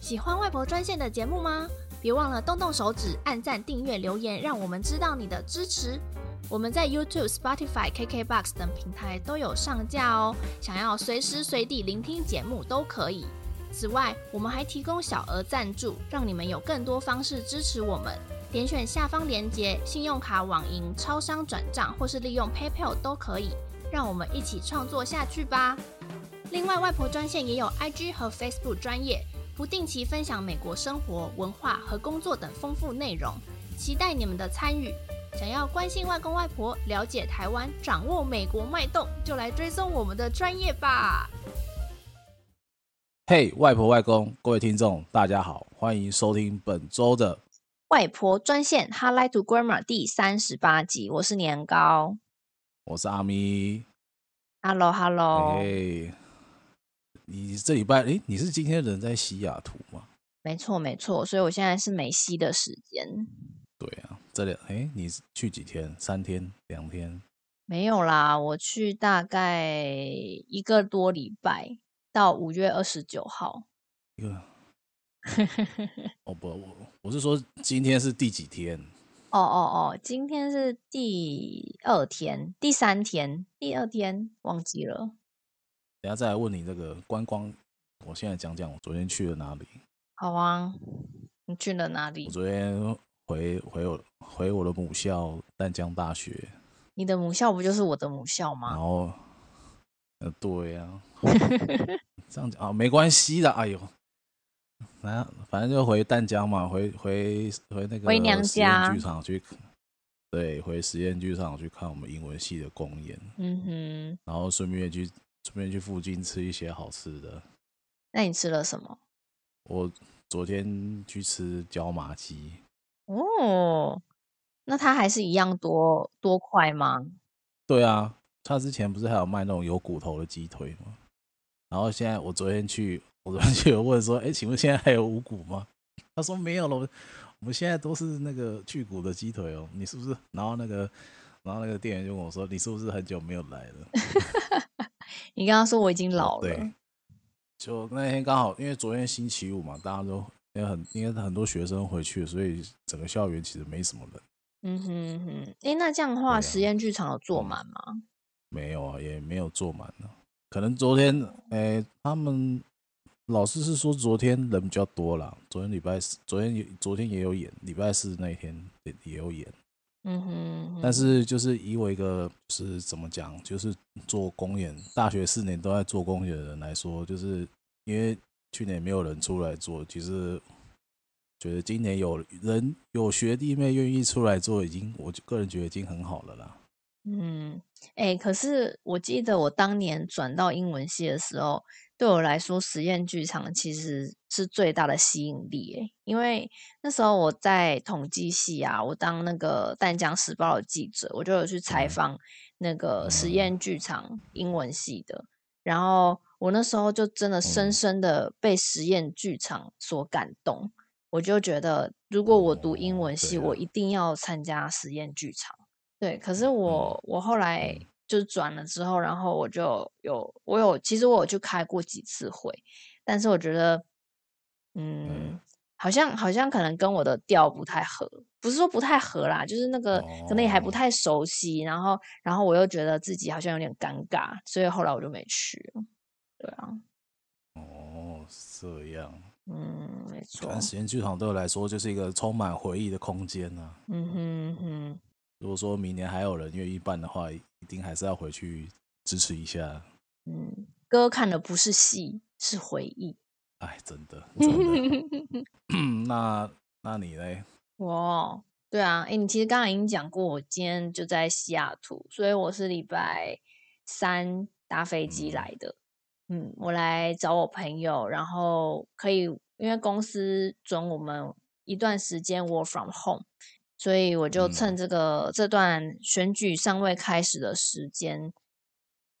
喜欢外婆专线的节目吗？别忘了动动手指，按赞、订阅、留言，让我们知道你的支持。我们在 YouTube、Spotify、KKBox 等平台都有上架哦，想要随时随地聆听节目都可以。此外，我们还提供小额赞助，让你们有更多方式支持我们。点选下方链接，信用卡、网银、超商转账，或是利用 PayPal 都可以。让我们一起创作下去吧。另外，外婆专线也有 IG 和 Facebook 专业，不定期分享美国生活、文化和工作等丰富内容，期待你们的参与。想要关心外公外婆、了解台湾、掌握美国脉动，就来追踪我们的专业吧。嘿，外婆外公，各位听众，大家好，欢迎收听本周的外婆专线 Hotline to Grandma 第三十八集。我是年糕，我是阿咪。Hello，Hello。哎，你这礼拜，哎，你是今天人在西雅图吗？没错，没错，所以我现在是美西的时间。对啊，这里，哎，你去几天？三天？两天？没有啦，我去大概一个多礼拜。到五月二十九号，一个 哦不，我我是说今天是第几天？哦哦哦，今天是第二天、第三天、第二天，忘记了。等下再来问你这个观光，我现在讲讲我昨天去了哪里。好啊，你去了哪里？我昨天回回我回我的母校淡江大学。你的母校不就是我的母校吗？然后。呃，对呀、啊，这样讲啊，没关系的。哎呦，反正反正就回淡江嘛，回回回那个回娘家剧场去，对，回实验剧场去看我们英文系的公演。嗯哼，然后顺便去顺便去附近吃一些好吃的。那你吃了什么？我昨天去吃椒麻鸡。哦，那它还是一样多多块吗？对啊。他之前不是还有卖那种有骨头的鸡腿吗？然后现在我昨天去，我昨天去有问说，哎，请问现在还有无骨吗？他说没有了，我们现在都是那个去骨的鸡腿哦。你是不是？然后那个，然后那个店员就跟我说，你是不是很久没有来了？你跟他说我已经老了。对，就那天刚好，因为昨天星期五嘛，大家都因为很因为很多学生回去，所以整个校园其实没什么人。嗯哼哼，哎，那这样的话，啊、实验剧场有坐满吗？嗯没有啊，也没有坐满呢。可能昨天，哎，他们老师是说昨天人比较多啦。昨天礼拜四，昨天昨天也有演，礼拜四那一天也也有演。嗯哼。但是就是以我一个是怎么讲，就是做公演，大学四年都在做公演的人来说，就是因为去年没有人出来做，其实觉得今年有人有学弟妹愿意出来做，已经我个人觉得已经很好了啦。嗯，哎、欸，可是我记得我当年转到英文系的时候，对我来说，实验剧场其实是最大的吸引力。哎，因为那时候我在统计系啊，我当那个淡江时报的记者，我就有去采访那个实验剧场英文系的。然后我那时候就真的深深的被实验剧场所感动，我就觉得，如果我读英文系，我一定要参加实验剧场。对，可是我我后来就转了之后，然后我就有我有，其实我有去开过几次会，但是我觉得，嗯，好像好像可能跟我的调不太合，不是说不太合啦，就是那个可能也还不太熟悉，然后然后我又觉得自己好像有点尴尬，所以后来我就没去了。对啊，哦，这样，嗯，没错，但实验剧场对我来说就是一个充满回忆的空间呢、啊。嗯哼哼。如果说明年还有人愿意办的话，一定还是要回去支持一下。嗯，哥看的不是戏，是回忆。哎，真的，真的。那那你嘞？我，对啊，哎，你其实刚刚已经讲过，我今天就在西雅图，所以我是礼拜三搭飞机来的。嗯，嗯，我来找我朋友，然后可以，因为公司准我们一段时间 work from home。所以我就趁这个、嗯、这段选举尚未开始的时间，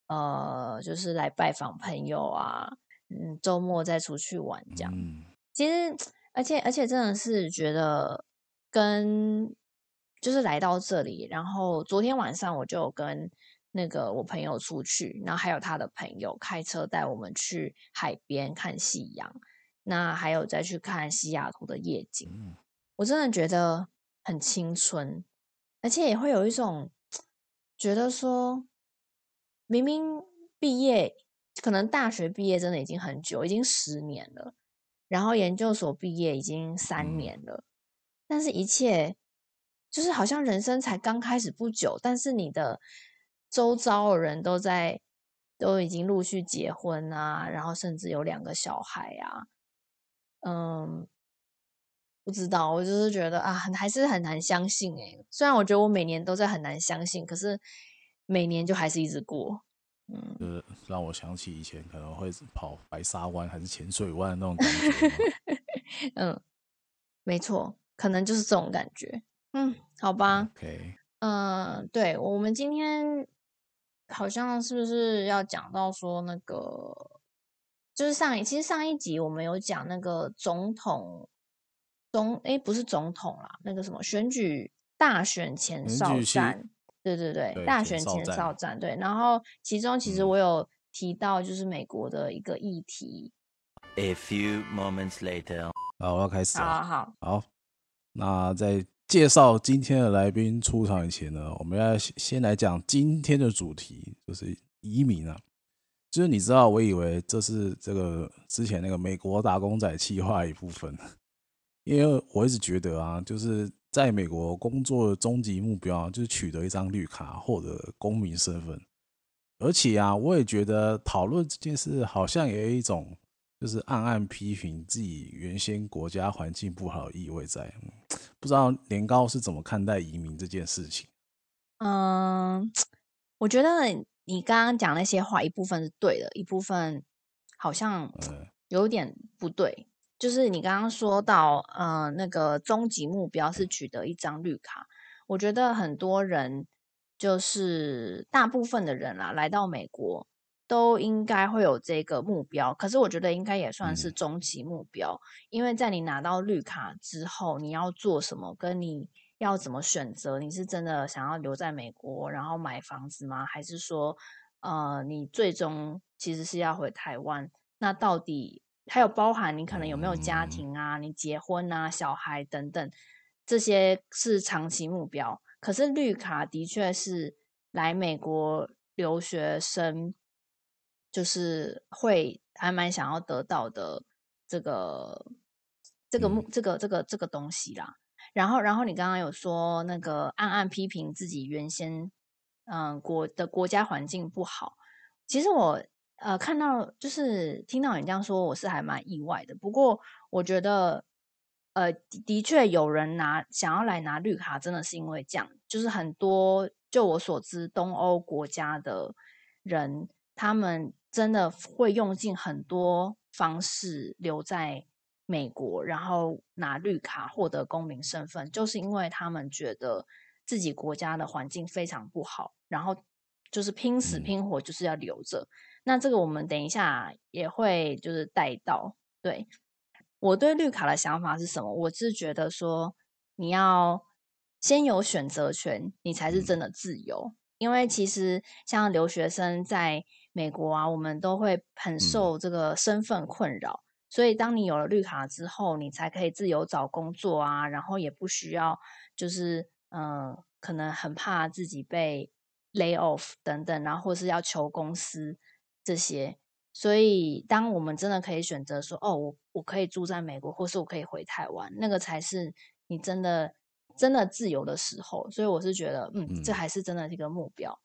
呃，就是来拜访朋友啊，嗯，周末再出去玩这样。嗯、其实，而且而且真的是觉得跟就是来到这里，然后昨天晚上我就跟那个我朋友出去，然后还有他的朋友开车带我们去海边看夕阳。那还有再去看西雅图的夜景，嗯、我真的觉得很青春，而且也会有一种觉得说，明明毕业，可能大学毕业真的已经很久，已经十年了，然后研究所毕业已经三年了，嗯、但是一切就是好像人生才刚开始不久，但是你的周遭的人都在都已经陆续结婚啊，然后甚至有两个小孩啊。嗯，不知道，我就是觉得啊，还是很难相信诶。虽然我觉得我每年都在很难相信，可是每年就还是一直过。嗯，就是让我想起以前可能会跑白沙湾还是浅水湾那种感觉。嗯，没错，可能就是这种感觉。嗯，好吧。OK。嗯，对，我们今天好像是不是要讲到说那个？就是上一，其实上一集我们有讲那个总统，总哎不是总统啦，那个什么选举大选前哨战，对对对，对大选前哨战，对。然后其中其实我有提到，就是美国的一个议题。A few moments later，好，我要开始了。好好好，那在介绍今天的来宾出场以前呢，我们要先来讲今天的主题，就是移民啊。就是你知道，我以为这是这个之前那个美国打工仔气化一部分，因为我一直觉得啊，就是在美国工作的终极目标就是取得一张绿卡，获得公民身份。而且啊，我也觉得讨论这件事好像也有一种就是暗暗批评自己原先国家环境不好的意味在。不知道年糕是怎么看待移民这件事情？嗯，我觉得。你刚刚讲那些话，一部分是对的，一部分好像有点不对。就是你刚刚说到，呃，那个终极目标是取得一张绿卡。我觉得很多人，就是大部分的人啦，来到美国都应该会有这个目标。可是我觉得应该也算是终极目标，因为在你拿到绿卡之后，你要做什么，跟你。要怎么选择？你是真的想要留在美国，然后买房子吗？还是说，呃，你最终其实是要回台湾？那到底还有包含你可能有没有家庭啊？你结婚啊、小孩等等，这些是长期目标。可是绿卡的确是来美国留学生，就是会还蛮想要得到的这个这个目这个这个这个东西啦。然后，然后你刚刚有说那个暗暗批评自己原先，嗯，国的国家环境不好。其实我呃看到就是听到你这样说，我是还蛮意外的。不过我觉得，呃，的，确有人拿想要来拿绿卡，真的是因为这样。就是很多就我所知，东欧国家的人，他们真的会用尽很多方式留在。美国，然后拿绿卡获得公民身份，就是因为他们觉得自己国家的环境非常不好，然后就是拼死拼活就是要留着。那这个我们等一下也会就是带到。对，我对绿卡的想法是什么？我是觉得说你要先有选择权，你才是真的自由。因为其实像留学生在美国啊，我们都会很受这个身份困扰。所以，当你有了绿卡之后，你才可以自由找工作啊，然后也不需要，就是嗯、呃，可能很怕自己被 lay off 等等，然后或是要求公司这些。所以，当我们真的可以选择说，哦，我我可以住在美国，或是我可以回台湾，那个才是你真的真的自由的时候。所以，我是觉得，嗯，这还是真的一个目标。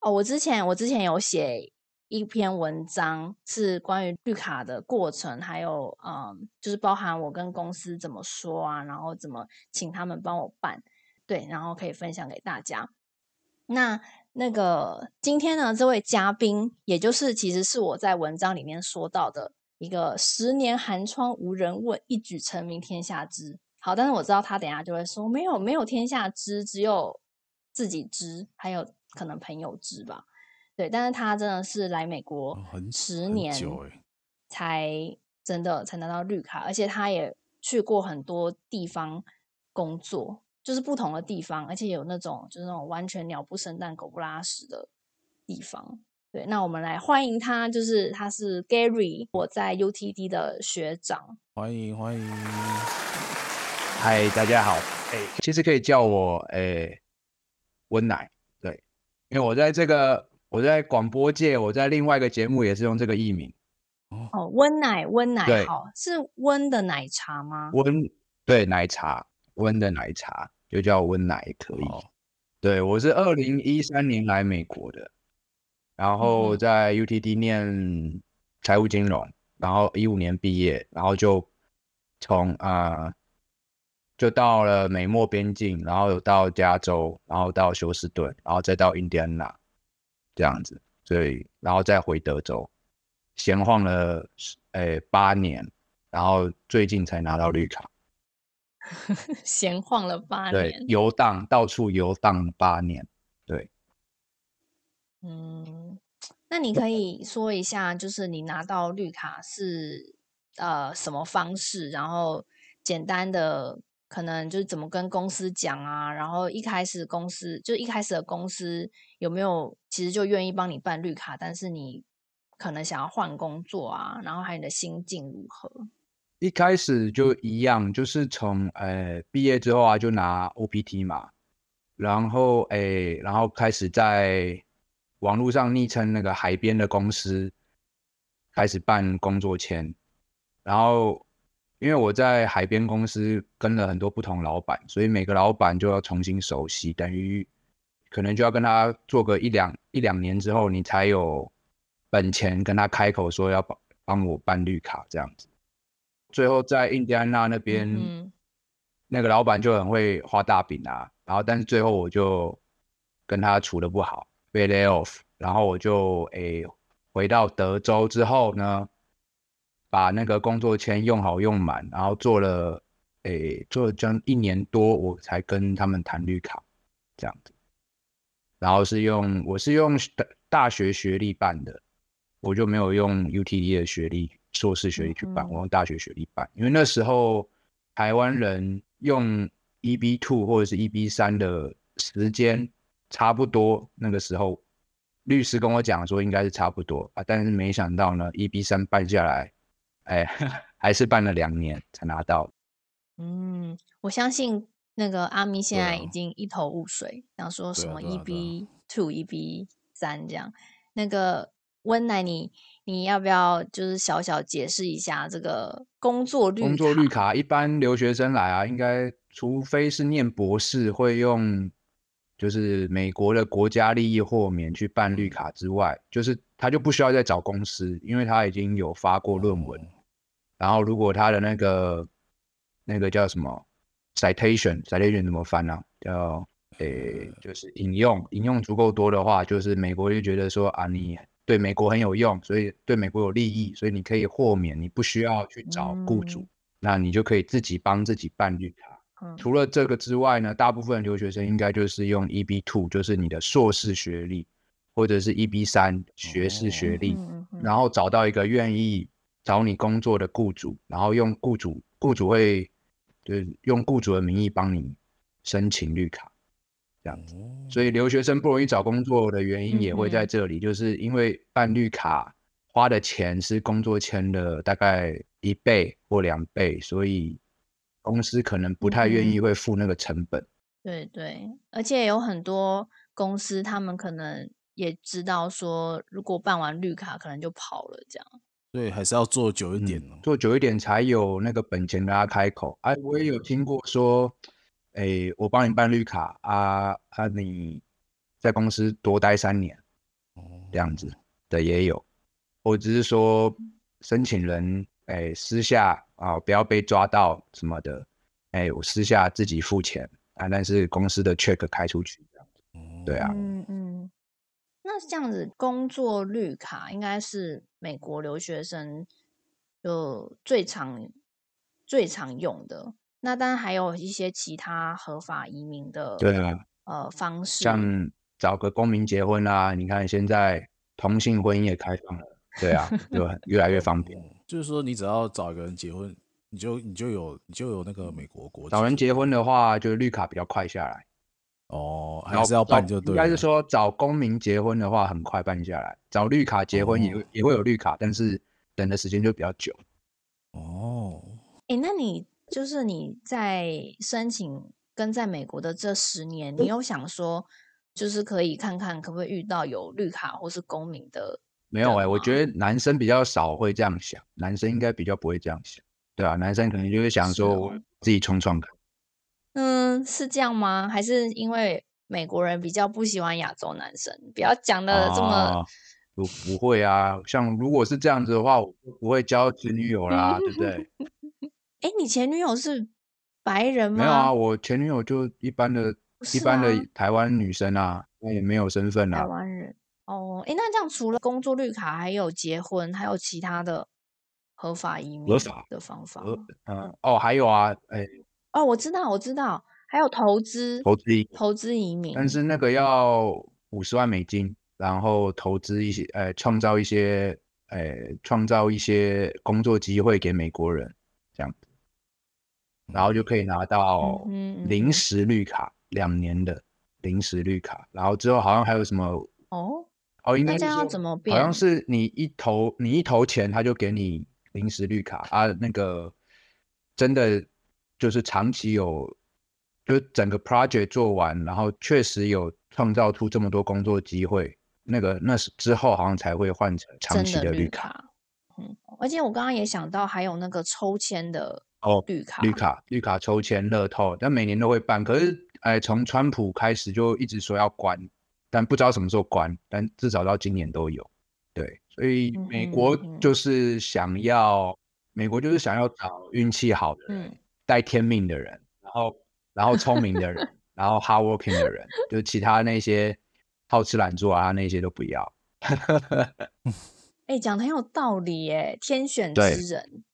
哦，我之前我之前有写。一篇文章是关于绿卡的过程，还有嗯，就是包含我跟公司怎么说啊，然后怎么请他们帮我办，对，然后可以分享给大家。那那个今天呢，这位嘉宾，也就是其实是我在文章里面说到的一个十年寒窗无人问，一举成名天下知。好，但是我知道他等下就会说，没有没有天下知，只有自己知，还有可能朋友知吧。对，但是他真的是来美国十年才真的才拿到绿卡，而且他也去过很多地方工作，就是不同的地方，而且有那种就是那种完全鸟不生蛋、狗不拉屎的地方。对，那我们来欢迎他，就是他是 Gary，我在 UTD 的学长。欢迎欢迎，嗨，大家好，哎，其实可以叫我哎温奶，对，因为我在这个我在广播界，我在另外一个节目也是用这个艺名。哦，温奶温奶对好，是温的奶茶吗？温对奶茶，温的奶茶就叫温奶也可以。哦、对，我是二零一三年来美国的。然后在 UTD 念财务金融，然后一五年毕业，然后就从啊、呃、就到了美墨边境，然后有到加州，然后到休斯顿，然后再到印第安纳这样子，所以然后再回德州，闲晃了诶八年，然后最近才拿到绿卡。闲晃了八年，对，游荡到处游荡八年，对。嗯，那你可以说一下，就是你拿到绿卡是呃什么方式？然后简单的可能就是怎么跟公司讲啊？然后一开始公司就一开始的公司有没有其实就愿意帮你办绿卡？但是你可能想要换工作啊？然后还有你的心境如何？一开始就一样，就是从呃毕业之后啊就拿 OPT 嘛，然后哎然后开始在。网络上昵称那个海边的公司开始办工作签，然后因为我在海边公司跟了很多不同老板，所以每个老板就要重新熟悉，等于可能就要跟他做个一两一两年之后，你才有本钱跟他开口说要帮帮我办绿卡这样子。最后在印第安纳那边，嗯、那个老板就很会画大饼啊，然后但是最后我就跟他处的不好。被 lay off，然后我就诶、欸、回到德州之后呢，把那个工作签用好用满，然后做了诶、欸、做了将一年多，我才跟他们谈绿卡这样子。然后是用我是用大学学历办的，我就没有用 UTD 的学历硕士学历去办，我用大学学历办，因为那时候台湾人用 EB two 或者是 EB 三的时间。差不多那个时候，律师跟我讲说应该是差不多啊，但是没想到呢，EB 三办下来，哎，还是办了两年才拿到。嗯，我相信那个阿咪现在已经一头雾水，想说什么 EB two、EB 三这样。那个温奶，你你要不要就是小小解释一下这个工作绿？工作绿卡一般留学生来啊，应该除非是念博士会用。就是美国的国家利益豁免去办绿卡之外，就是他就不需要再找公司，因为他已经有发过论文。然后如果他的那个那个叫什么 citation，citation 怎么翻呢？叫诶，就是引用引用足够多的话，就是美国就觉得说啊，你对美国很有用，所以对美国有利益，所以你可以豁免，你不需要去找雇主，那你就可以自己帮自己办绿卡。除了这个之外呢，大部分留学生应该就是用 EB two，就是你的硕士学历，或者是 EB 三学士学历，然后找到一个愿意找你工作的雇主，然后用雇主，雇主会就是用雇主的名义帮你申请绿卡，这样子。所以留学生不容易找工作的原因也会在这里，就是因为办绿卡花的钱是工作签的大概一倍或两倍，所以。公司可能不太愿意会付那个成本，嗯，对对，而且有很多公司，他们可能也知道说，如果办完绿卡，可能就跑了这样，所以还是要做久一点，嗯，做久一点才有那个本钱跟他开口。哎，我也有听过说，哎，我帮你办绿卡啊啊，你在公司多待三年，这样子的也有，我只是说申请人。哎，私下啊，不要被抓到什么的。哎，我私下自己付钱啊，但是公司的 check 开出去这样子。对啊，嗯嗯。那这样子，工作绿卡应该是美国留学生就最常最常用的。那当然还有一些其他合法移民的，对啊，呃方式，像找个公民结婚啊。你看现在同性婚姻也开放了，对啊，就越来越方便。就是说，你只要找一个人结婚，你就你就有你就有那个美国国籍。找人结婚的话，就是绿卡比较快下来。哦，还是要办就对了。应该是说找公民结婚的话，很快办下来；找绿卡结婚也、哦、也会有绿卡，但是等的时间就比较久。哦，哎、欸，那你就是你在申请跟在美国的这十年，你有想说，就是可以看看可不可以遇到有绿卡或是公民的？没有哎、欸，我觉得男生比较少会这样想，男生应该比较不会这样想。对啊，男生可能就会想说，我自己冲冲看。嗯，是这样吗？还是因为美国人比较不喜欢亚洲男生？不要讲的这么……啊、不不会啊，像如果是这样子的话，我就不会交前女友啦，对不对？哎，你前女友是白人吗？没有啊，我前女友就一般的、一般的台湾女生啊，那也没有身份啊。台湾人哦，哎，那这样除了工作绿卡，还有结婚，还有其他的？合法移民的方法，嗯，哦，还有啊，哎，哦，我知道，我知道，还有投资，投资，投资移民，但是那个要五十万美金，然后投资一些，呃，创造一些，呃，创造一些工作机会给美国人，然后就可以拿到临时绿卡，两年的临时绿卡，然后之后好像还有什么，哦，哦，应该要怎么变？好像是你一投，你一投钱，他就给你。临时绿卡啊，那个真的就是长期有，就整个 project 做完，然后确实有创造出这么多工作机会，那个那是之后好像才会换成长期的绿卡。绿卡嗯，而且我刚刚也想到，还有那个抽签的哦，绿卡，绿卡，绿卡抽签乐透，但每年都会办。可是哎，从川普开始就一直说要关，但不知道什么时候关，但至少到今年都有。对。所以美国就是想要，嗯、美国就是想要找运气好的人，带、嗯、天命的人，然后然后聪明的人，然后 hard working 的人，就其他那些好吃懒做啊那些都不要。哎、欸，讲的很有道理耶，天选之人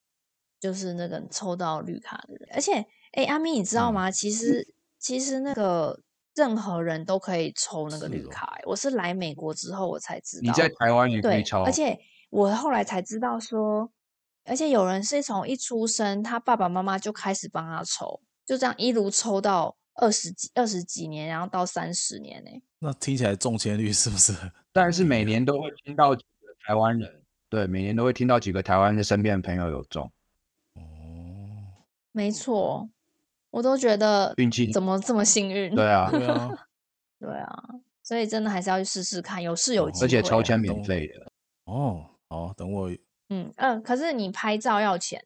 就是那个抽到绿卡的人。而且，哎、欸，阿咪，你知道吗？嗯、其实其实那个。任何人都可以抽那个绿卡，欸，我是来美国之后我才知道。你在台湾也可以抽，而且我后来才知道说，而且有人是从一出生，他爸爸妈妈就开始帮他抽，就这样一路抽到二十几二十几年，然后到三十年呢，欸。那听起来中签率是不是？但是每年都会听到几个台湾人，对，每年都会听到几个台湾的身边的朋友有中。哦，没错。我都觉得运气怎么这么幸运？对啊，对啊，对啊，所以真的还是要去试试看，有试有机会，而且抽签免费的。哦，好，等我。嗯嗯、呃，可是你拍照要钱，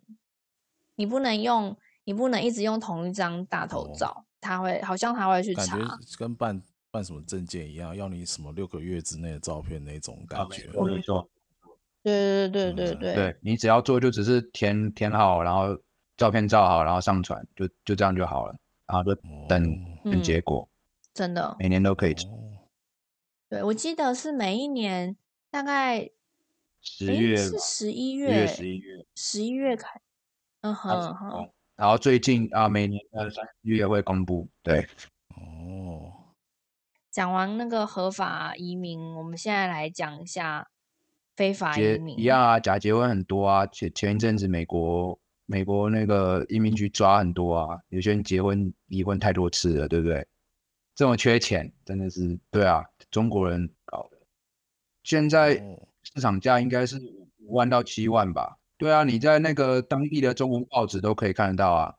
你不能用，你不能一直用同一张大头照，哦、他会好像他会去查，感觉跟办办什么证件一样，要你什么六个月之内的照片那种感觉。我没错。对对对对对对，对你只要做就只是填填好，然后。照片照好，然后上传，就就这样就好了，然后就等等结果。嗯、真的，每年都可以。对，我记得是每一年大概十月是十一月，十一月，十一月开。嗯哼嗯哼。然后最近啊，每年的三月会公布。对。哦。讲完那个合法移民，我们现在来讲一下非法移民。一样啊，假结婚很多啊。前前一阵子美国。美国那个移民局抓很多啊，有些人结婚离婚太多次了，对不对？这么缺钱，真的是对啊，中国人搞的。现在市场价应该是五万到七万吧？对啊，你在那个当地的中文报纸都可以看得到啊。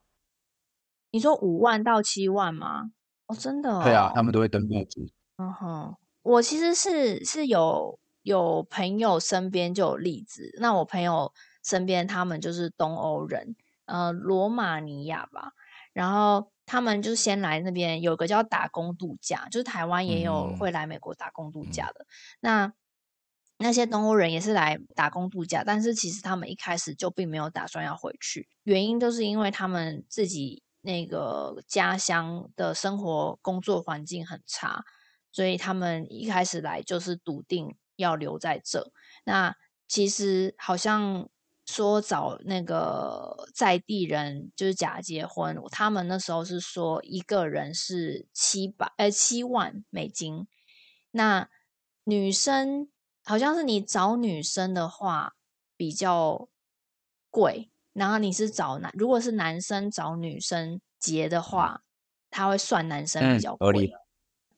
你说五万到七万吗？哦，真的哦？对啊，他们都会登报纸。嗯哼，我其实是是有有朋友身边就有例子，那我朋友。身边他们就是东欧人，呃，罗马尼亚吧。然后他们就先来那边，有个叫打工度假，就是台湾也有会来美国打工度假的。嗯、那那些东欧人也是来打工度假，但是其实他们一开始就并没有打算要回去，原因都是因为他们自己那个家乡的生活工作环境很差，所以他们一开始来就是笃定要留在这。那其实好像。说找那个在地人就是假结婚，他们那时候是说一个人是七百呃七万美金，那女生好像是你找女生的话比较贵，然后你是找男，如果是男生找女生结的话，他会算男生比较贵。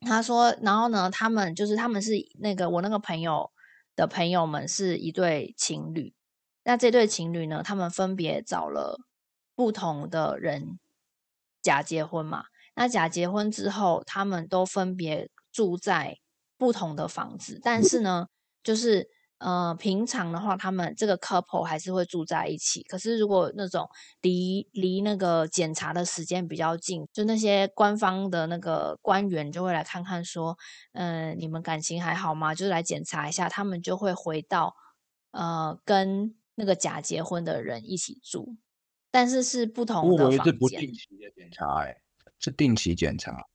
他说，然后呢，他们就是他们是那个我那个朋友的朋友们是一对情侣，那这对情侣呢，他们分别找了不同的人假结婚嘛。那假结婚之后，他们都分别住在不同的房子，但是呢，就是。呃，平常的话，他们这个 couple 还是会住在一起。可是如果那种离离那个检查的时间比较近，就那些官方的那个官员就会来看看，说，嗯、你们感情还好吗？就是来检查一下。他们就会回到呃，跟那个假结婚的人一起住，但是是不同的房间。不定期的检查，哎，是定期检查，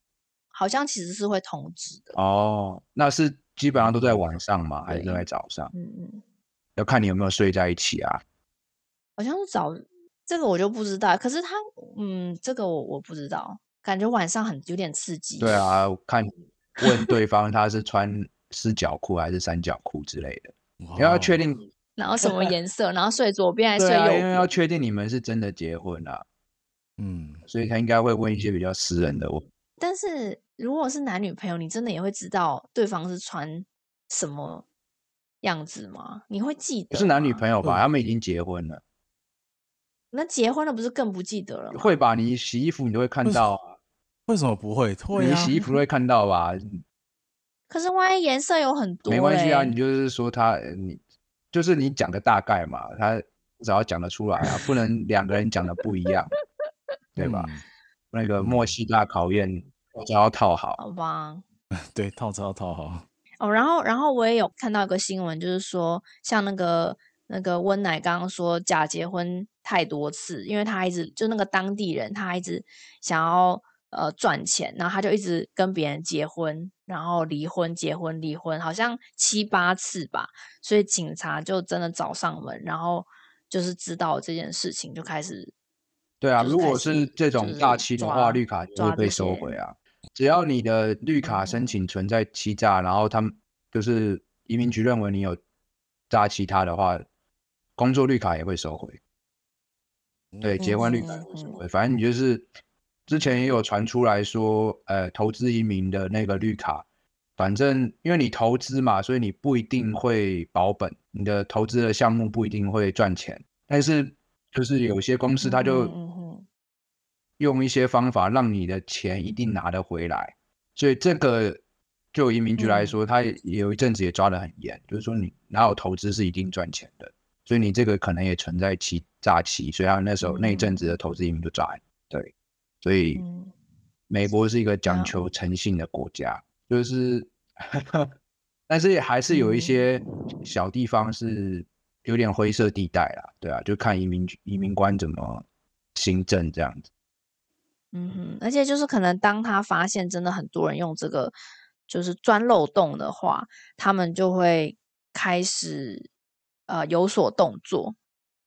好像其实是会通知的。哦，那是。基本上都在晚上嘛，还是在早上？嗯嗯，要看你有没有睡在一起啊。好像是早，这个我就不知道。可是他，嗯，这个我我不知道，感觉晚上很有点刺激。对啊，看问对方他是穿四角裤还是三角裤之类的，你要确定。然后什么颜色？然后睡左边还是睡右边？因为要确定你们是真的结婚啊。嗯，所以他应该会问一些比较私人的问题。但是。如果是男女朋友，你真的也会知道对方是穿什么样子吗？你会记得？不是男女朋友吧？他们已经结婚了。那结婚了不是更不记得了吗？会吧？你洗衣服你都会看到啊。为什么不会？会啊。你洗衣服都会看到吧？可是万一颜色有很多欸，没关系啊。你就是说他，你就是你讲个大概嘛，他只要讲得出来啊，不能 两个人讲的不一样，对吧？嗯。那个默契大考验。只要套好，好吧？对，套只要套好。哦，然后，然后我也有看到一个新闻，就是说，像那个那个温奶刚刚说假结婚太多次，因为他一直就那个当地人，他一直想要呃赚钱，然后他就一直跟别人结婚，然后离婚、结婚、离婚，好像七八次吧。所以警察就真的找上门，然后就是知道这件事情，就开始。对啊，如果是这种诈欺的话，绿卡就会被收回啊。只要你的绿卡申请存在欺诈，然后他们就是移民局认为你有诈欺他的话，工作绿卡也会收回。对，结婚绿卡也会收回。反正你就是之前也有传出来说，呃，投资移民的那个绿卡，反正因为你投资嘛，所以你不一定会保本，你的投资的项目不一定会赚钱，但是就是有些公司他就。用一些方法让你的钱一定拿得回来，所以这个就移民局来说，他也有一阵子也抓得很严，就是说你哪有投资是一定赚钱的，所以你这个可能也存在欺诈欺，所以他那时候那一阵子的投资移民就抓。对，所以美国是一个讲求诚信的国家，就是，但是也还是有一些小地方是有点灰色地带啦，对啊，就看移民移民官怎么行政这样子。嗯哼，而且就是可能当他发现真的很多人用这个就是钻漏洞的话，他们就会开始呃有所动作，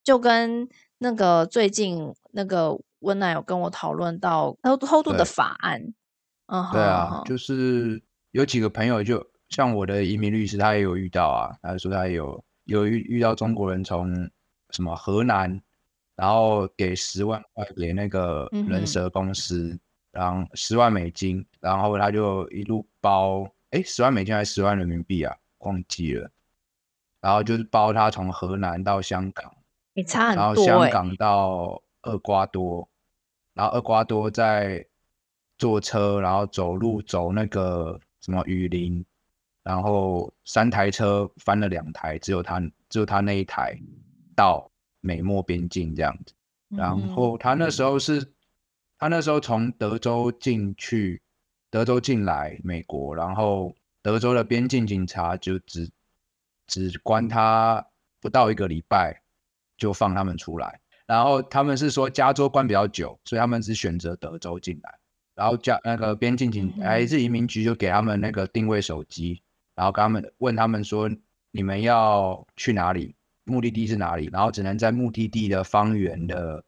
就跟那个最近那个温奶有跟我讨论到偷偷渡的法案，嗯，对啊，就是有几个朋友就像我的移民律师，他也有遇到啊，他说他有有遇遇到中国人从什么河南。然后给十万块给那个人蛇公司，嗯、然后十万美金，然后他就一路包，哎，十万美金还是十万人民币啊？忘记了。然后就是包他从河南到香港，差很多，然后香港到厄瓜多，然后厄瓜多在坐车，然后走路走那个什么雨林，然后三台车翻了两台，只有他只有他那一台到。美墨边境这样子，然后他那时候是，嗯、他那时候从德州进去，德州进来美国，然后德州的边境警察就只只关他不到一个礼拜，就放他们出来。然后他们是说加州关比较久，所以他们只选择德州进来。然后加那个边境警还是移民局就给他们那个定位手机，然后跟他们问他们说，你们要去哪里？目的地是哪里？然后只能在目的地的方圆的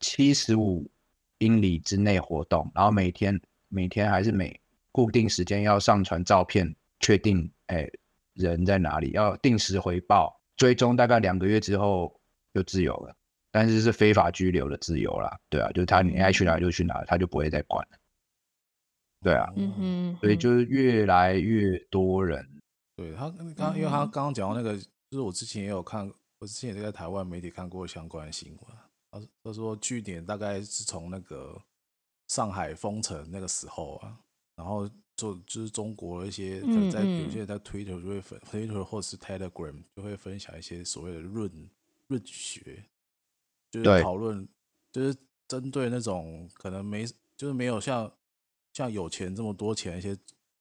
七十五英里之内活动。然后每天每天还是每固定时间要上传照片，确定哎人在哪里，要定时回报，追踪大概两个月之后就自由了。但是是非法拘留的自由啦，对啊，就是他你爱去哪就去哪，他就不会再管了。对啊，嗯哼，所以就是越来越多人。对他刚，因为他刚刚讲到那个，就是我之前也有看，我之前也在台湾媒体看过相关的新闻。他他说据点大概是从那个上海封城那个时候啊，然后就就是中国一些可能在有些人在 Twitter 就会分 Twitter 或者是 Telegram 就会分享一些所谓的论论学，就是讨论，就是针对那种可能没就是没有像像有钱这么多钱一些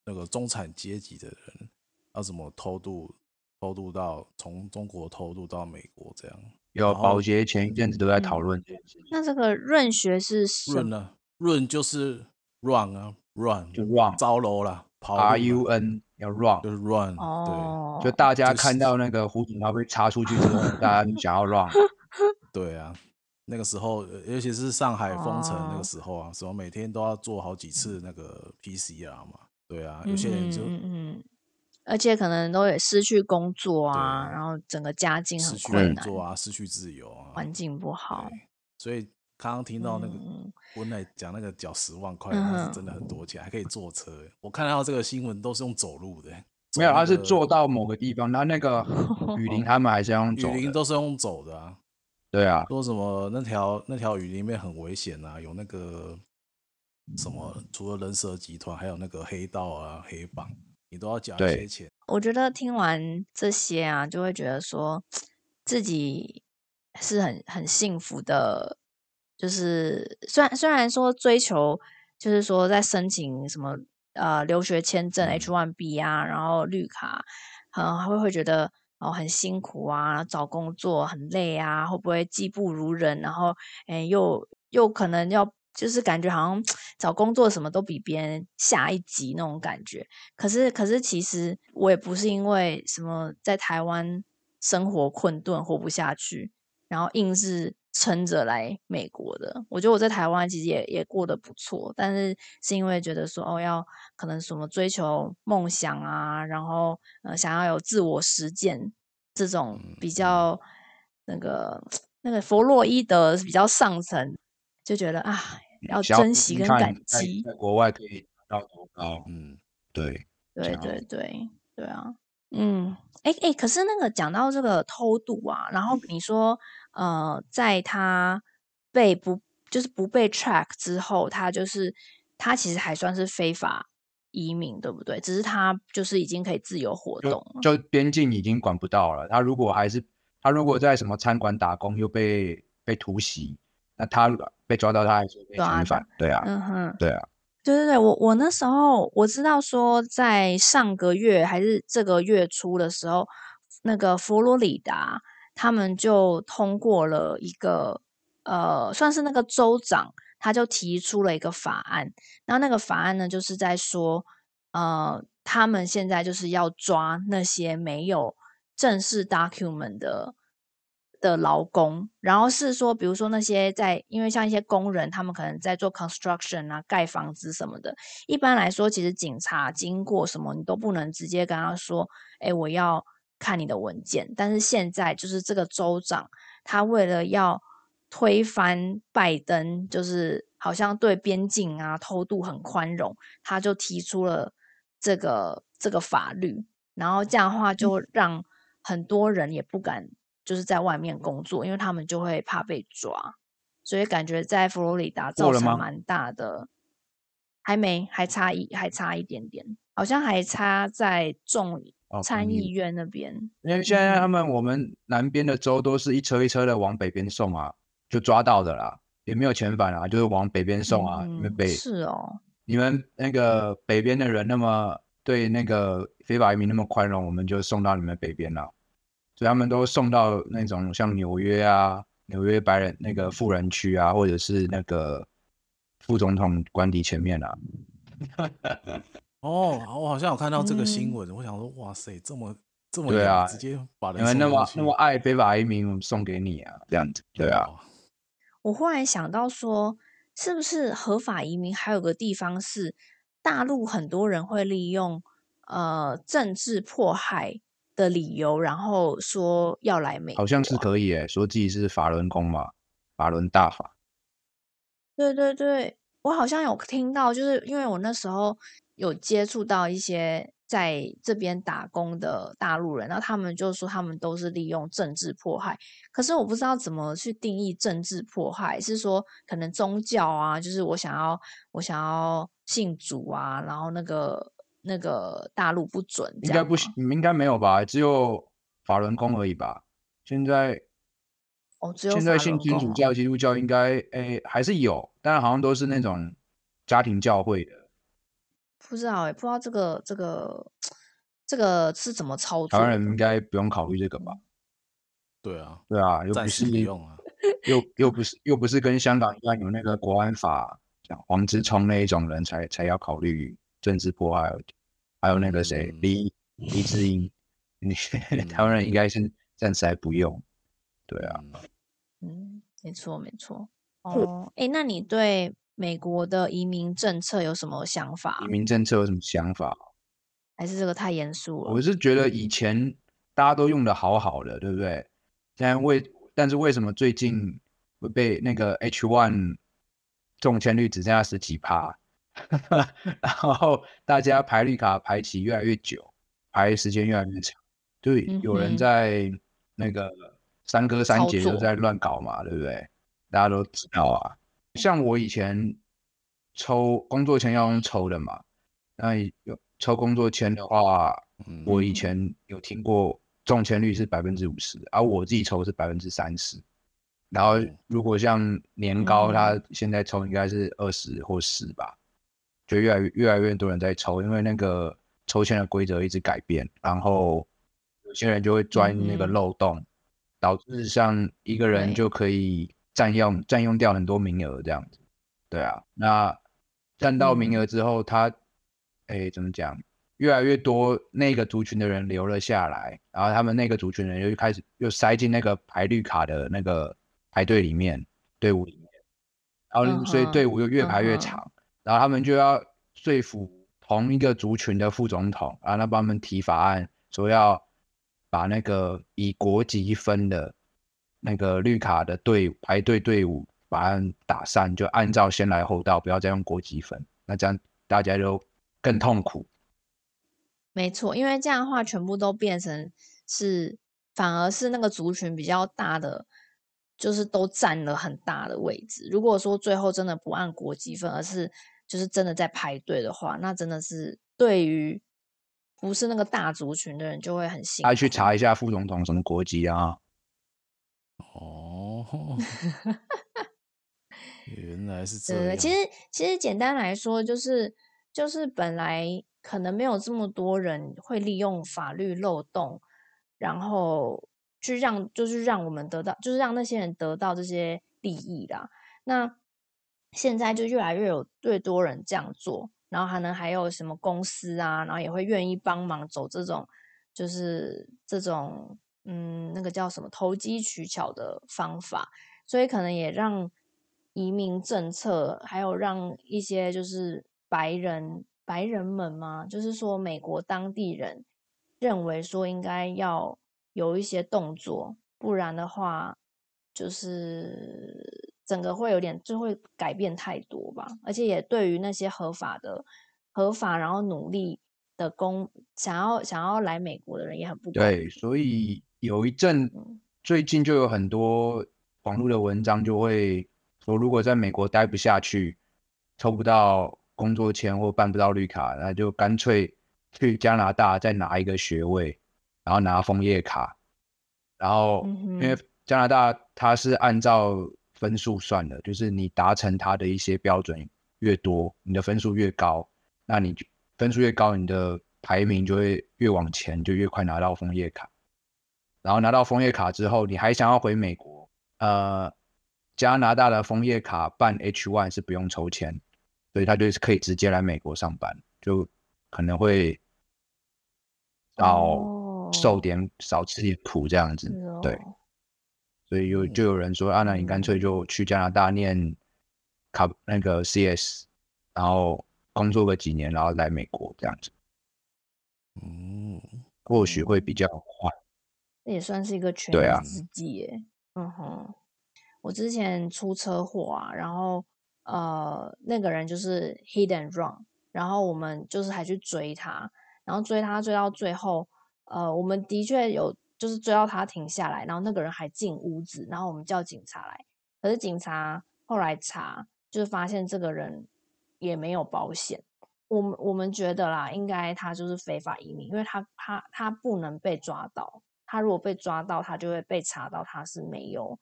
那个中产阶级的人。要怎么偷渡？偷渡到从中国偷渡到美国这样？有保洁前一阵子都在讨论这件事情。那这个润学是润呢？润就是 run 啊，run 就 run 招楼了，R U N 要 run 就是 run。哦，对，就大家看到那个胡锦涛被插出去之后，大家就想要 run。对啊，那个时候，尤其是上海封城那个时候啊，什么每天都要做好几次那个 PCR 嘛。对啊，有些人就嗯嗯。而且可能都也失去工作啊，然后整个家境很困难，失去工作啊，失去自由啊，环境不好。所以刚刚听到那个温来讲那个缴十万块，那是真的很多钱，还可以坐车。我看到这个新闻都是用走路的，没有，他是坐到某个地方，那那个雨林 他们还是要用走，雨林都是用走的啊。对啊，说什么那条那条雨林里面很危险啊，有那个什么，除了人蛇集团，还有那个黑道啊、黑帮。你都要缴一些钱。我觉得听完这些啊，就会觉得说自己是很很幸福的。就是虽然虽然说追求，就是说在申请什么呃留学签证 H one B 啊，然后绿卡，嗯，还会会觉得哦很辛苦啊，找工作很累啊，会不会技不如人？然后哎，又又可能要。就是感觉好像找工作什么都比别人下一级那种感觉，可是可是其实我也不是因为什么在台湾生活困顿活不下去，然后硬是撑着来美国的。我觉得我在台湾其实也也过得不错，但是是因为觉得说哦要可能什么追求梦想啊，然后呃想要有自我实践这种比较那个那个弗洛伊德比较上层，就觉得啊。要珍惜跟感激，在国外可以到多高？嗯，对，对对对对啊，嗯，哎哎，可是那个讲到这个偷渡啊，然后你说，呃，在他被不就是不被 track 之后，他就是他其实还算是非法移民，对不对？只是他就是已经可以自由活动了，就边境已经管不到了。他如果还是他如果在什么餐馆打工又被被突袭。那他被抓到，他还是被遣返，对啊，嗯哼，对啊，对对对，我我那时候我知道说，在上个月还是这个月初的时候，那个佛罗里达他们就通过了一个呃，算是那个州长，他就提出了一个法案，那那个法案呢，就是在说，呃，他们现在就是要抓那些没有正式 document 的。的劳工，然后是说，比如说那些在，因为像一些工人，他们可能在做 construction 啊，盖房子什么的。一般来说，其实警察经过什么，你都不能直接跟他说，哎，我要看你的文件。但是现在，就是这个州长，他为了要推翻拜登，就是好像对边境啊偷渡很宽容，他就提出了这个这个法律，然后这样的话就让很多人也不敢。就是在外面工作，因为他们就会怕被抓，所以感觉在佛罗里达造成蛮大的。还没，还差一，还差一点点，好像还差在众参议院那边。因为现在他们我们南边的州都是一车一车的往北边送啊，就抓到的啦，也没有遣返啊，就是往北边送啊。你们北是哦，你们那个北边的人那么对那个非法移民那么宽容，我们就送到你们北边了。所以他们都送到那种像纽约啊、纽约白人那个富人区啊，或者是那个副总统官邸前面啊。哦，我好像有看到这个新闻，嗯、我想说，哇塞，这么这么对啊，直接把人你们那么那么爱非法移民，我们送给你啊，这样子对啊。我忽然想到说，是不是合法移民还有个地方是大陆很多人会利用呃政治迫害的理由，然后说要来美国，好像是可以诶，说自己是法轮功嘛，法轮大法。对对对，我好像有听到，就是因为我那时候有接触到一些在这边打工的大陆人，然后他们就说他们都是利用政治迫害，可是我不知道怎么去定义政治迫害，是说可能宗教啊，就是我想要我想要信主啊，然后那个那个大陆不准，应该不行，应该没有吧？只有法轮功而已吧？现在。哦，只有现在信天主教、基督教应该诶还是有，但好像都是那种家庭教会的。不知道诶，不知道这个这个这个是怎么操作？台湾人应该不用考虑这个吧？对啊，对啊，又不是不用啊，又又不是又不是跟香港一样有那个国安法，像黄之聪那一种人才才要考虑政治迫害，还有那个谁黎黎智英，你台湾人应该是暂时还不用。对啊，嗯，没错没错。哦，哎，那你对美国的移民政策有什么想法？移民政策有什么想法？还是这个太严肃了？我是觉得以前大家都用的好好的，对不对？现在为，但是为什么最近会被那个 H one 中签率只剩下十几趴？然后大家排绿卡排期越来越久，排时间越来越长，就有人在那个。三哥三姐都在乱搞嘛，对不对？大家都知道啊。像我以前抽工作签要用抽的嘛，那有抽工作签的话，嗯、我以前有听过中签率是百分之五十，而我自己抽是百分之三十。然后如果像年糕，他现在抽应该是二十或十吧，就越来越越来越多人在抽，因为那个抽签的规则一直改变，然后有些人就会钻那个漏洞。嗯导致像一个人就可以占用占用掉很多名额这样子，对啊，那占到名额之后，他哎怎么讲？越来越多那个族群的人留了下来，然后他们那个族群的人又开始又塞进那个排绿卡的那个排队里面队伍里面，然后所以队伍又越排越长，然后他们就要说服同一个族群的副总统，然后他帮他们提法案说要。把那个以国籍分的那个绿卡的队排队队伍，把它打散，就按照先来后到，不要再用国籍分。那这样大家就更痛苦。没错，因为这样的话，全部都变成是，反而是那个族群比较大的，就是都占了很大的位置。如果说最后真的不按国籍分，而是就是真的在排队的话，那真的是对于。不是那个大族群的人就会很辛苦。他去查一下副总统什么国籍啊？哦，原来是这样。其实其实简单来说，就是就是本来可能没有这么多人会利用法律漏洞，然后去让就是让我们得到，就是让那些人得到这些利益啦。那现在就越来越有越多人这样做。然后还能还有什么公司啊，然后也会愿意帮忙走这种，就是这种嗯，那个叫什么投机取巧的方法，所以可能也让移民政策，还有让一些就是白人白人们嘛，就是说美国当地人认为说应该要有一些动作，不然的话就是。整个会有点就会改变太多吧，而且也对于那些合法的、合法然后努力的工想要想要来美国的人也很不对，所以有一阵最近就有很多网络的文章就会说，如果在美国待不下去，抽不到工作签或办不到绿卡，那就干脆去加拿大再拿一个学位，然后拿枫叶卡，然后因为加拿大它是按照分数算的，就是你达成它的一些标准越多，你的分数越高，那你就分数越高，你的排名就会越往前，就越快拿到枫叶卡。然后拿到枫叶卡之后，你还想要回美国，呃，加拿大的枫叶卡办 H one 是不用抽签，所以他就是可以直接来美国上班，就可能会少受点少吃点苦这样子，对。所以有就有人说，啊，那你干脆就去加拿大念卡那个 CS，然后工作个几年，然后来美国这样子，嗯，或许会比较快。这也算是一个全职司机耶。嗯哼，我之前出车祸啊，然后呃，那个人就是 hit and run，然后我们就是还去追他，然后追他追到最后，呃，我们的确有就是追到他停下来，然后那个人还进屋子，然后我们叫警察来，可是警察后来查，就是发现这个人也没有保险。我们我们觉得啦，应该他就是非法移民，因为他他他不能被抓到，他如果被抓到，他就会被查到他是没有。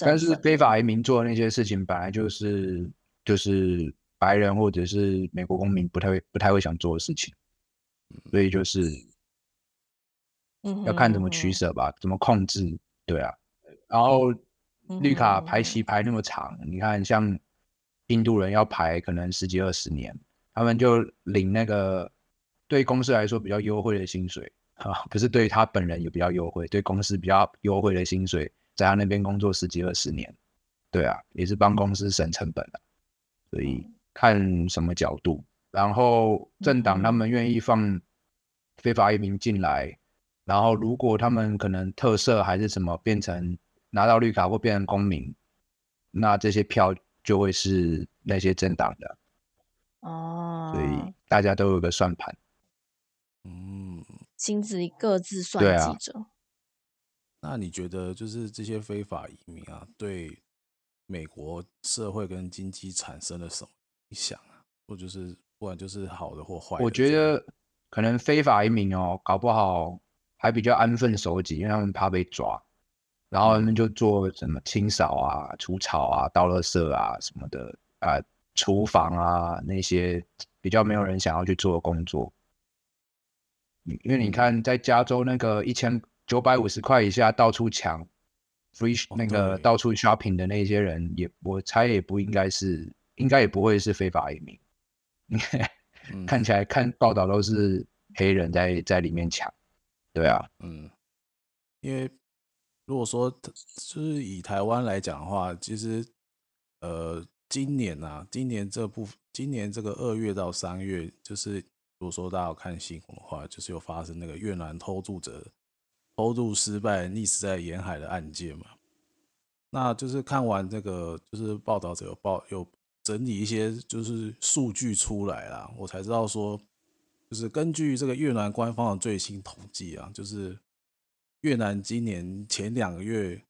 但是非法移民做的那些事情，本来就是就是白人或者是美国公民不太会不太会想做的事情，所以就是要看怎么取舍吧，怎么控制，对啊。然后绿卡排期排那么长，你看像印度人要排可能十几二十年。他们就领那个对公司来说比较优惠的薪水啊，不是对他本人也比较优惠，对公司比较优惠的薪水，在他那边工作十几二十年，对啊，也是帮公司省成本的。所以看什么角度，然后政党他们愿意放非法移民进来，然后如果他们可能特色还是什么，变成拿到绿卡或变成公民，那这些票就会是那些政党的。哦，所以大家都有个算盘，嗯，心子里各自算计着。啊、那你觉得，就是这些非法移民啊，对美国社会跟经济产生了什么影响啊？或就是不管就是好的或坏的？我觉得可能非法移民哦，搞不好还比较安分守己，因为他们怕被抓，然后他们就做什么清扫啊、除草啊、倒垃圾啊什么的啊。厨房啊，那些比较没有人想要去做的工作，因为你看，在加州那个一千九百五十块以下到处抢 free 那个到处 shopping 的那些人，也我猜也不应该是，应该也不会是非法移民。看起来看报道都是黑人在在里面抢，对啊，嗯，因为如果说就是以台湾来讲的话，其实呃。今年啊，今年这部，今年这个二月到三月，就是如果说大家有看新闻的话，就是有发生那个越南偷渡者偷渡失败溺死在沿海的案件嘛。那就是看完这个，就是报道者有报有整理一些就是数据出来啦，我才知道说，就是根据这个越南官方的最新统计啊，就是越南今年前两个月。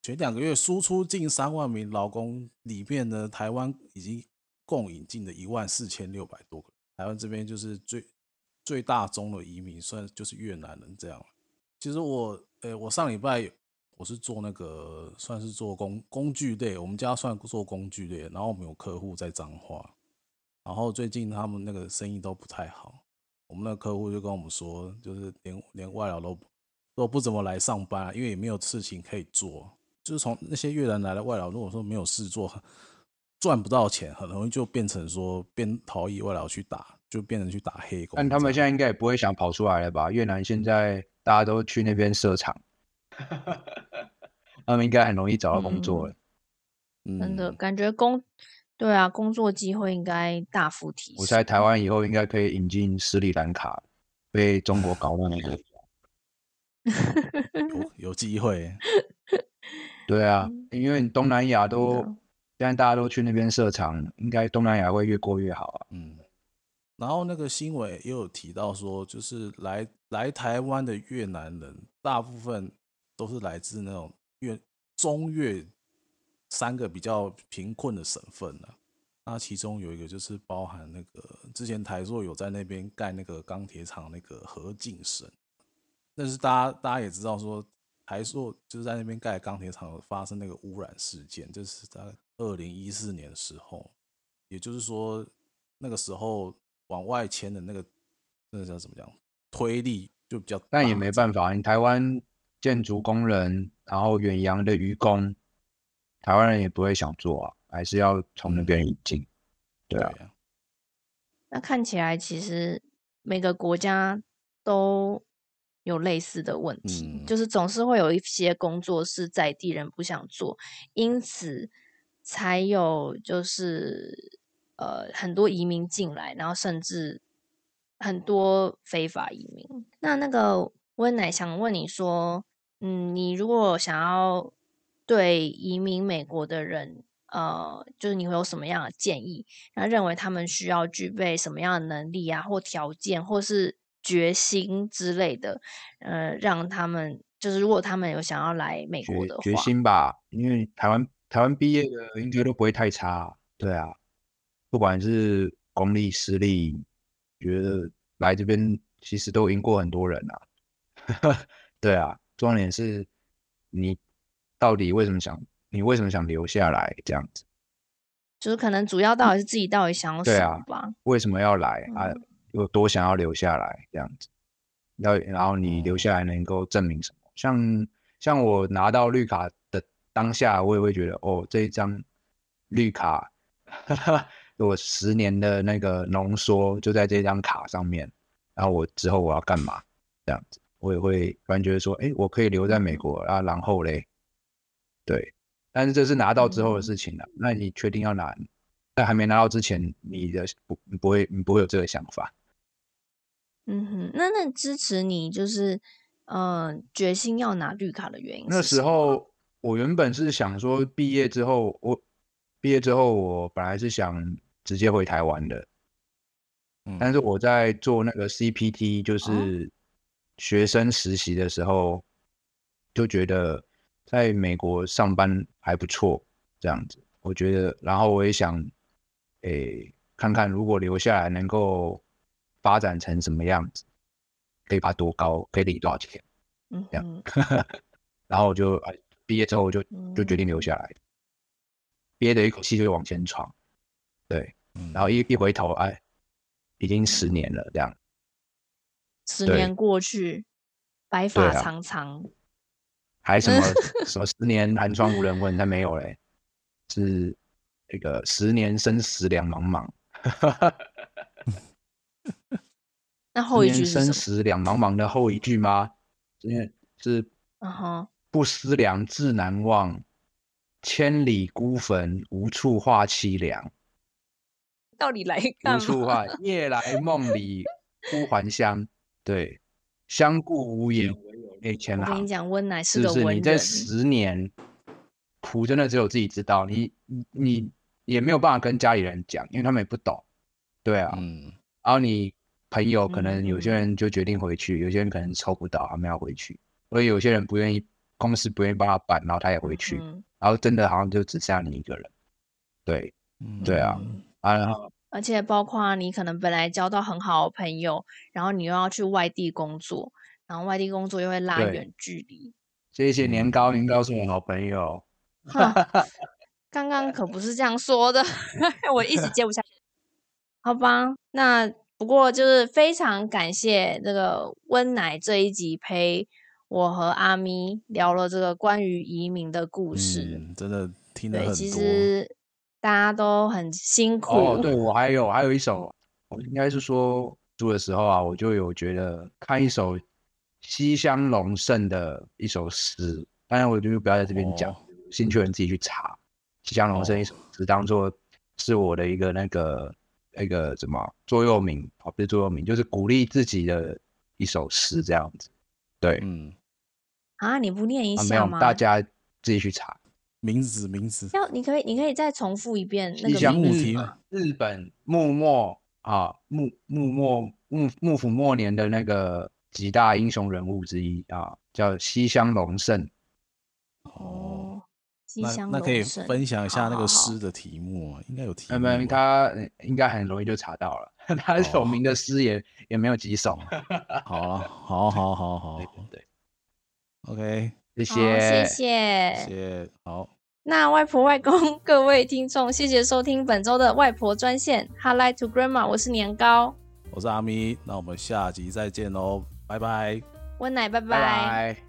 前两个月输出近三万名劳工，里面呢，台湾已经共引进了一万四千六百多个。台湾这边就是最最大宗的移民，算就是越南人这样。其实我，呃，我上礼拜我是做那个，算是做工工具类，我们家算做工具类。然后我们有客户在彰化，然后最近他们那个生意都不太好。我们那客户就跟我们说，就是连连外劳都都不怎么来上班，因为也没有事情可以做。就是从那些越南来的外劳，如果说没有事做，赚不到钱，很容易就变成说变逃逸外劳去打，就变成去打黑工。但他们现在应该也不会想跑出来了吧？越南现在大家都去那边设厂，他们应该很容易找到工作了。嗯，真的感觉工，对啊，工作机会应该大幅提升。我在台湾以后应该可以引进斯里兰卡，被中国搞到那个，有有机会。对啊，因为东南亚都现在大家都去那边设厂，应该东南亚会越过越好啊。嗯，然后那个新闻也有提到说，就是来来台湾的越南人，大部分都是来自那种越中越三个比较贫困的省份啊。那其中有一个就是包含那个之前台塑有在那边盖那个钢铁厂那个河静省，但是大家大家也知道说。台塑就是在那边盖钢铁厂发生那个污染事件，就是在二零一四年的时候，也就是说那个时候往外迁的那个那个叫怎么讲推力就比较大，但也没办法，你台湾建筑工人，然后远洋的渔工，台湾人也不会想做啊，还是要从那边引进，对啊。那看起来其实每个国家都。有类似的问题，嗯，就是总是会有一些工作是在地人不想做，因此才有就是呃很多移民进来，然后甚至很多非法移民。那那个温奶想问你说，嗯，你如果想要对移民美国的人呃，就是你会有什么样的建议？然后认为他们需要具备什么样的能力啊，或条件，或是决心之类的，呃，让他们就是如果他们有想要来美国的话，决心吧，因为台湾台湾毕业的应该都不会太差，对啊，不管是公立私立，觉得来这边其实都赢过很多人啊，对啊，重点是你到底为什么想？你为什么想留下来？这样子，就是可能主要到底是自己到底想要什么吧？为什么要来啊？有多想要留下来？这样子，要然后你留下来能够证明什么？嗯、像像我拿到绿卡的当下，我也会觉得哦，这一张绿卡，我十年的那个浓缩就在这张卡上面。然后我之后我要干嘛？这样子，我也会突然觉得说，哎，我可以留在美国啊。然后嘞，对。但是这是拿到之后的事情了。嗯、那你确定要拿？在还没拿到之前，你的不不会你不会有这个想法。嗯哼，那那支持你就是呃决心要拿绿卡的原因？那时候我原本是想说，毕业之后我毕业之后我本来是想直接回台湾的。嗯、但是我在做那个 CPT，就是学生实习的时候，哦、就觉得。在美国上班还不错，这样子，我觉得，然后我也想，诶、欸，看看如果留下来能够发展成什么样子，可以爬多高，可以领多少钱，嗯，这样，然后我就哎，毕业之后我就就决定留下来，憋着一口气就往前闯，对，然后一一回头，哎，已经十年了，这样，十年过去，白发苍苍。还什么 什么十年寒窗无人问，他没有嘞，是那个十年生死两茫茫。那后一句是生死两茫茫的后一句吗？因为是嗯哼，不思量，自难忘，千里孤坟，无处话凄凉。到底来干嘛？无处话，夜来梦里忽还乡。对，相顾无言。哎，前行。我跟你讲，温奶是个文人。是不是？你这十年苦，真的只有自己知道。你你也没有办法跟家里人讲，因为他们也不懂。对啊，嗯。然后你朋友可能有些人就决定回去，嗯、有些人可能抽不到，他们要回去。所以有些人不愿意，公司不愿意帮他办，然后他也回去。嗯、然后真的好像就只剩下你一个人。对，嗯、对啊。啊，然后而且包括你可能本来交到很好的朋友，然后你又要去外地工作。然后外地工作又会拉远距离。谢谢年糕，年糕是我好朋友。刚刚可不是这样说的，我一直接不下去。好吧，那不过就是非常感谢这个温奶这一集陪我和阿咪聊了这个关于移民的故事，嗯、真的听得很多。其实大家都很辛苦。哦，对，我还有还有一首，我应该是说读的时候啊，我就有觉得看一首。西乡隆盛的一首诗，当然我就不要在这边讲，兴趣人自己去查。西乡隆盛一首诗，当做是我的一个那个那个什么座右铭，哦，不是座右铭，就是鼓励自己的一首诗，这样子。对，嗯，啊，你不念一下吗？啊、没有，大家自己去查名字，名字。要，你可以，你可以再重复一遍那个名字。日本幕末啊，幕幕末幕幕府末年的那个。几大英雄人物之一啊，叫西乡隆盛。哦，西乡隆盛，那可以分享一下那个诗的题目吗？应该有题目。嗯，他应该很容易就查到了。他有名的诗也也没有几首。好了，好好好好，对，OK，谢谢，谢谢，谢谢。好，那外婆外公 各位听众，谢谢收听本周的外婆专线，Hi to Grandma，我是年糕，我是阿咪，那我们下集再见喽。拜拜，温奶，拜拜。拜拜。